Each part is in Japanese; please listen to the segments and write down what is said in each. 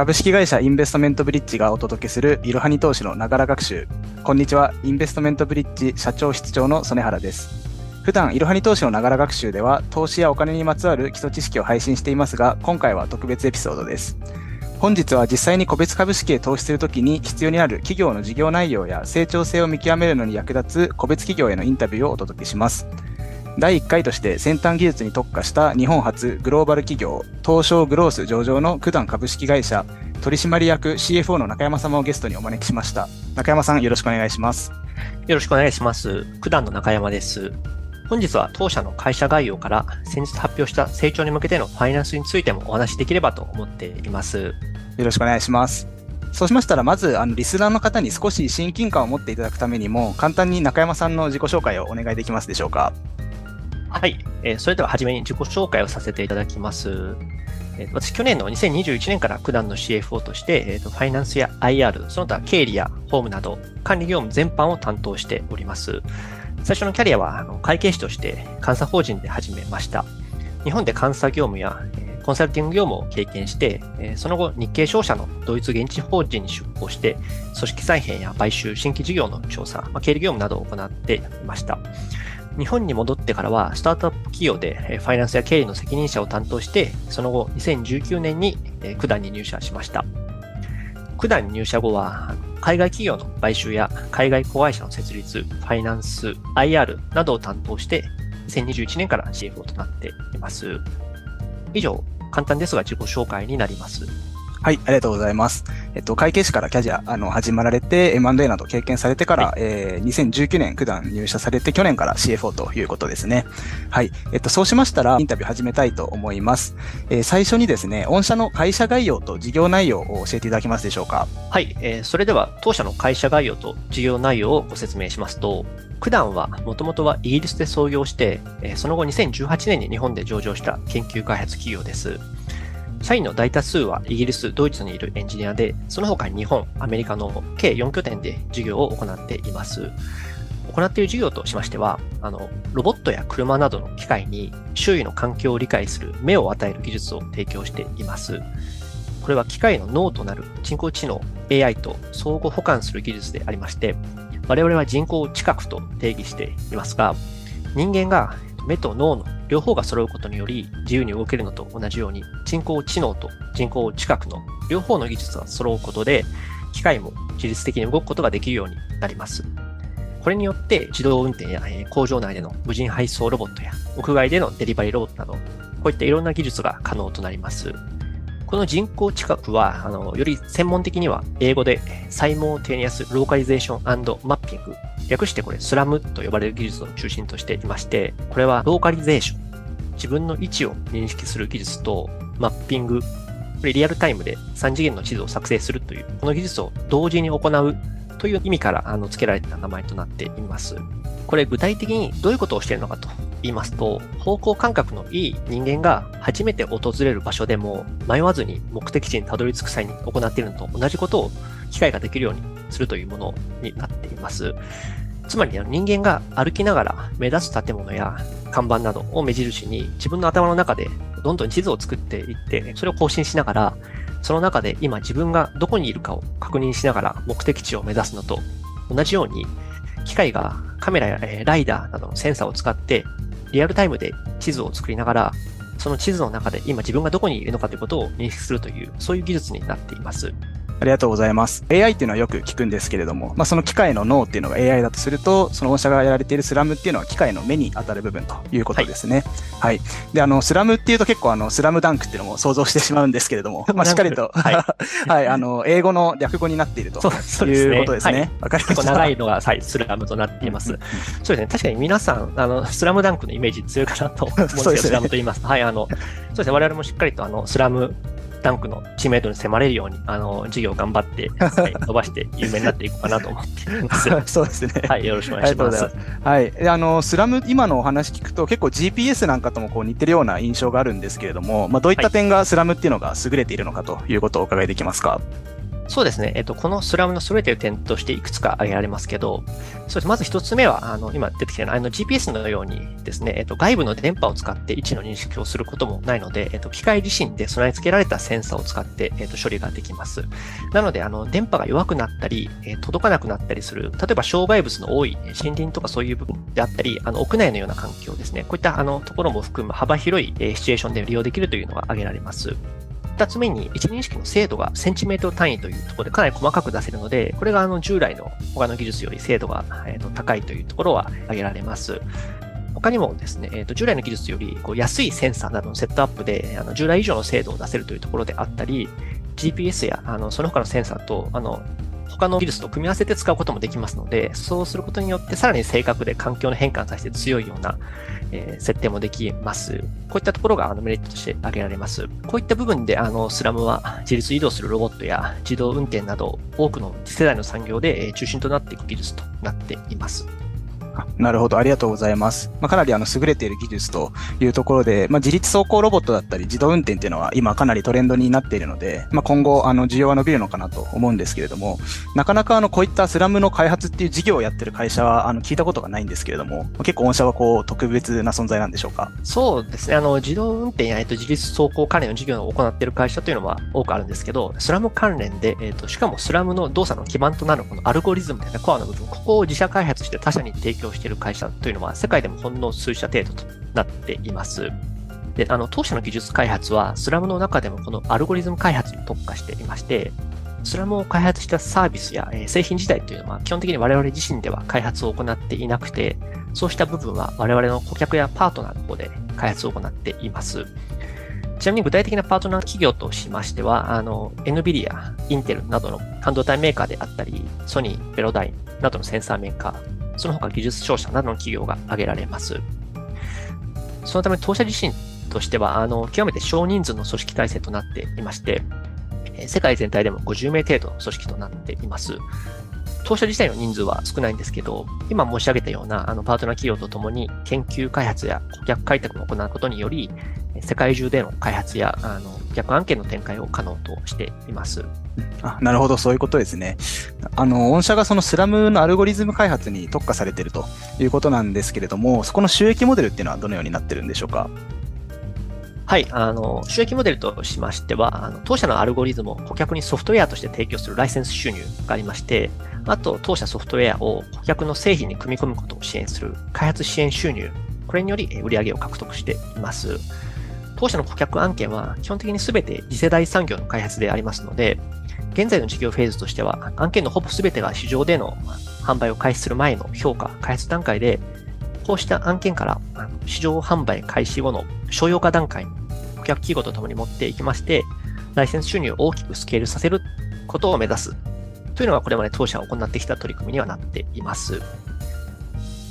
株式会社インベストメントブリッジがお届けするいろはに投資のながら学習。こんにちは、インベストメントブリッジ社長室長の曽根原です。普段いろはに投資のながら学習では、投資やお金にまつわる基礎知識を配信していますが、今回は特別エピソードです。本日は実際に個別株式へ投資するときに必要になる企業の事業内容や成長性を見極めるのに役立つ個別企業へのインタビューをお届けします。第1回として先端技術に特化した日本初グローバル企業東証グロース上場の九段株式会社取締役 CFO の中山様をゲストにお招きしました中山さんよろしくお願いしますよろしくお願いします。九段の中山です。本日は当社の会社概要から先日発表した成長に向けてのファイナンスについてもお話しできればと思っています。よろしくお願いしますそうしましたらまずあのリスナーの方に少し親近感を持っていただくためにも簡単に中山さんの自己紹介をお願いできますでしょうかはい。えーそれでは初めに自己紹介をさせていただきます。えー私、去年の2021年から九段の CFO として、えーとファイナンスや IR、その他経理や法務など管理業務全般を担当しております。最初のキャリアは会計士として監査法人で始めました。日本で監査業務やコンサルティング業務を経験して、その後日系商社のドイツ現地法人に出向して、組織再編や買収、新規事業の調査、経理業務などを行っていました。日本に戻ってからは、スタートアップ企業でファイナンスや経理の責任者を担当して、その後、2019年に九段に入社しました。九段に入社後は、海外企業の買収や海外子会社の設立、ファイナンス、IR などを担当して、2021年から CFO となっています。以上、簡単ですが自己紹介になります。はい、ありがとうございます。えっと、会計士からキャリア、あの、始まられて、M&A など経験されてから、はえー2019年九段入社されて、去年から CFO ということですね。はい。えっと、そうしましたら、インタビュー始めたいと思います。えー最初にですね、御社の会社概要と事業内容を教えていただけますでしょうか？はい、えーそれでは当社の会社概要と事業内容をご説明しますと、九段はもともとはイギリスで創業して、えーその後2018年に日本で上場した研究開発企業です。社員の大多数はイギリス、ドイツにいるエンジニアで、その他日本、アメリカの計4拠点で事業を行っています。行っている事業としましては、あの、ロボットや車などの機械に周囲の環境を理解する目を与える技術を提供しています。これは機械の脳となる人工知能 AI と相互補完する技術でありまして、我々は人工知覚と定義していますが、人間が目と脳の両方が揃うことにより自由に動けるのと同じように、人工知能と人工知覚の両方の技術が揃うことで、機械も自律的に動くことができるようになります。これによって自動運転やえ工場内での無人配送ロボットや屋外でのデリバリーロボットなど、こういったいろんな技術が可能となります。この人工知覚は、あの、より専門的には英語でサイモーテニアスローカリゼーションマッピング、略してこれスラムと呼ばれる技術を中心としていまして、これはローカリゼーション、自分の位置を認識する技術とマッピング、これリアルタイムで3次元の地図を作成するという、この技術を同時に行うという意味からあの付けられた名前となっています。これ具体的にどういうことをしているのかと言いますと、方向感覚のいい人間が初めて訪れる場所でも迷わずに目的地にたどり着く際に行っているのと同じことを機械ができるようにするというものになっています。つまりあの人間が歩きながら目立つ建物や看板などを目印に自分の頭の中でどんどん地図を作っていって、それを更新しながら、その中で今自分がどこにいるかを確認しながら目的地を目指すのと同じように、機械がカメラやライダーなどのセンサーを使ってリアルタイムで地図を作りながら、その地図の中で今自分がどこにいるのかということを認識するという、そういう技術になっています。ありがとうございます。AI っていうのはよく聞くんですけれども、まあ、その機械の脳っていうのが AI だとすると、その御社がやられているスラムっていうのは機械の目に当たる部分ということですね。はい。で、あの、スラムっていうと結構あの、スラムダンクっていうのも想像してしまうんですけれども、まあ、しっかりと、はい はい、あの、英語の略語になっているとそうそうですねいうことですはいね。わ、かりました。結構長いのが、はい、スラムとなっています。そうですね。確かに皆さん、あの、スラムダンクのイメージ強いかなと思うんですけど、ねスラムと言いますと。はい、あの、そうですね。我々もしっかりと、あの、スラムダンクの知名度に迫れるように、あの、事業を頑張って、はい、伸ばして有名になっていこうかなと思っています。そうですね。はい、よろしくおあ願いします。はい。であの、スラム、今のお話聞くと結構 GPS なんかともこう似てるような印象があるんですけれども、まあ、どういった点がスラムっていうのが優れているのかということをお伺いできますか？そうですね。えっと、このスラムの優れている点としていくつか挙げられますけど、そうです。まず一つ目は、あの、今出てきているあの GPS のようにですね、えっと、外部の電波を使って位置の認識をすることもないので、えっと、機械自身で備え付けられたセンサーを使って、えっと、処理ができます。なので、あの、電波が弱くなったり、え届かなくなったりする、例えば障害物の多い森林とかそういう部分であったり、あの、屋内のような環境ですね。こういったあのところも含む幅広いシチュエーションで利用できるというのが挙げられます。2つ目に、位置認識の精度がセンチメートル単位というところでかなり細かく出せるので、これがあの従来の他の技術より精度が高いというところは挙げられます。他にもですね、えー、と従来の技術よりこう安いセンサーなどのセットアップであの従来以上の精度を出せるというところであったり、GPS やあのその他のセンサーとあの他の技術と組み合わせて使うこともできますので、そうすることによってさらに正確で環境の変化に対して強いような、えー、設定もできます。こういったところがあのメリットとして挙げられます。こういった部分であのスラムは自立移動するロボットや自動運転など多くの次世代の産業で中心となっていく技術となっています。なるほど、ありがとうございます。まあ、かなりあの優れている技術というところで、まあ、自律走行ロボットだったり自動運転っていうのは今かなりトレンドになっているので、まあ、今後あの需要は伸びるのかなと思うんですけれども、なかなかあのこういったスラムの開発っていう事業をやってる会社はあの聞いたことがないんですけれども、結構御社はこう特別な存在なんでしょうか？そうですね、あの自動運転や、えっと、自律走行関連の事業を行っている会社というのは多くあるんですけど、スラム関連で、えっと、しかもスラムの動作の基盤となるこのアルゴリズムみたいなコアの部分、ここを自社開発して他社に提供している会社というのは世界でもほんの数社程度となっています。で、あの、当社の技術開発は、スラムの中でもこのアルゴリズム開発に特化していまして、スラムを開発したサービスや、え製品自体というのは基本的に我々自身では開発を行っていなくて、そうした部分は我々の顧客やパートナーの方で開発を行っています。ちなみに具体的なパートナー企業としましては、あの、NVIDIA、インテルなどの半導体メーカーであったり、ソニー、ベロダインなどのセンサーメーカー、その他技術商社などの企業が挙げられます。そのため当社自身としては、あの、極めて少人数の組織体制となっていまして、世界全体でも50名程度の組織となっています。当社自体の人数は少ないんですけど、今申し上げたようなあのパートナー企業とともに研究開発や顧客開拓を行うことにより、世界中での開発やあの顧客案件の展開を可能としています。あなるほど、そういうことですね。あの、御社がそのスラムのアルゴリズム開発に特化されているということなんですけれども、そこの収益モデルっていうのはどのようになってるんでしょうか？はい、あの、収益モデルとしましては、あの当社のアルゴリズムを顧客にソフトウェアとして提供するライセンス収入がありまして、あと、当社ソフトウェアを顧客の製品に組み込むことを支援する開発支援収入、これにより売上を獲得しています。当社の顧客案件は基本的に全て次世代産業の開発でありますので、現在の事業フェーズとしては、案件のほぼ全てが市場での販売を開始する前の評価、開発段階で、こうした案件から市場販売開始後の商用化段階に顧客企業とともに持っていきまして、ライセンス収入を大きくスケールさせることを目指すというのがこれまで当社が行ってきた取り組みにはなっています。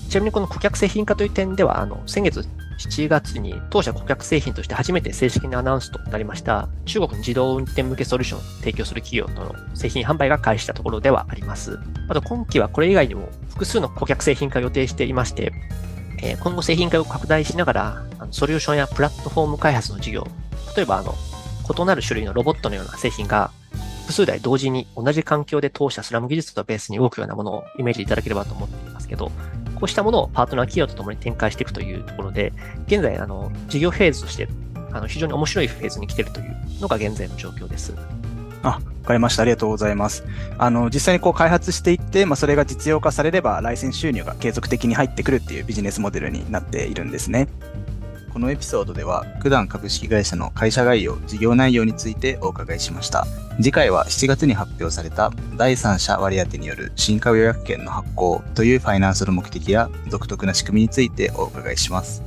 ちなみにこの顧客製品化という点では、あの、先月7月に当社顧客製品として初めて正式にアナウンスとなりました中国の自動運転向けソリューションを提供する企業との製品販売が開始したところではあります。あと今期はこれ以外にも複数の顧客製品化を予定していまして、え今後製品化を拡大しながら、ソリューションやプラットフォーム開発の事業、例えばあの、異なる種類のロボットのような製品が複数台同時に同じ環境で当社スラム技術とベースに動くようなものをイメージいただければと思っていますけど、こうしたものをパートナー企業とともに展開していくというところで、現在、あの、事業フェーズとして、あの、非常に面白いフェーズに来ているというのが現在の状況です。あ、わかりました。ありがとうございます。あの、実際にこう開発していって、まあ、それが実用化されれば、ライセンス収入が継続的に入ってくるっていうビジネスモデルになっているんですね。このエピソードでは、九段株式会社の会社概要、事業内容についてお伺いしました。次回は7月に発表された第三者割当による新株予約権の発行というファイナンスの目的や独特な仕組みについてお伺いします。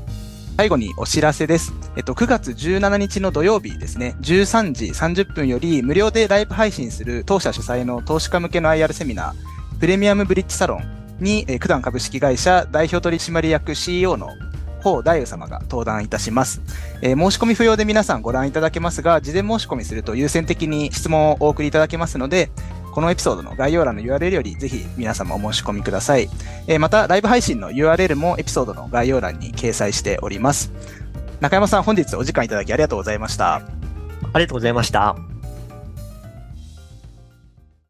最後にお知らせです。えっと、9月17日の土曜日ですね、13時30分より無料でライブ配信する当社主催の投資家向けの IR セミナー、プレミアムブリッジサロンに、え九段株式会社代表取締役 CEO の宝大夫様が登壇いたします、えー、申し込み不要で皆さんご覧いただけますが、事前申し込みすると優先的に質問をお送りいただけますので、このエピソードの概要欄の URL よりぜひ皆様お申し込みください。えー、また、ライブ配信の URL もエピソードの概要欄に掲載しております。中山さん、本日お時間いただきありがとうございました。ありがとうございました。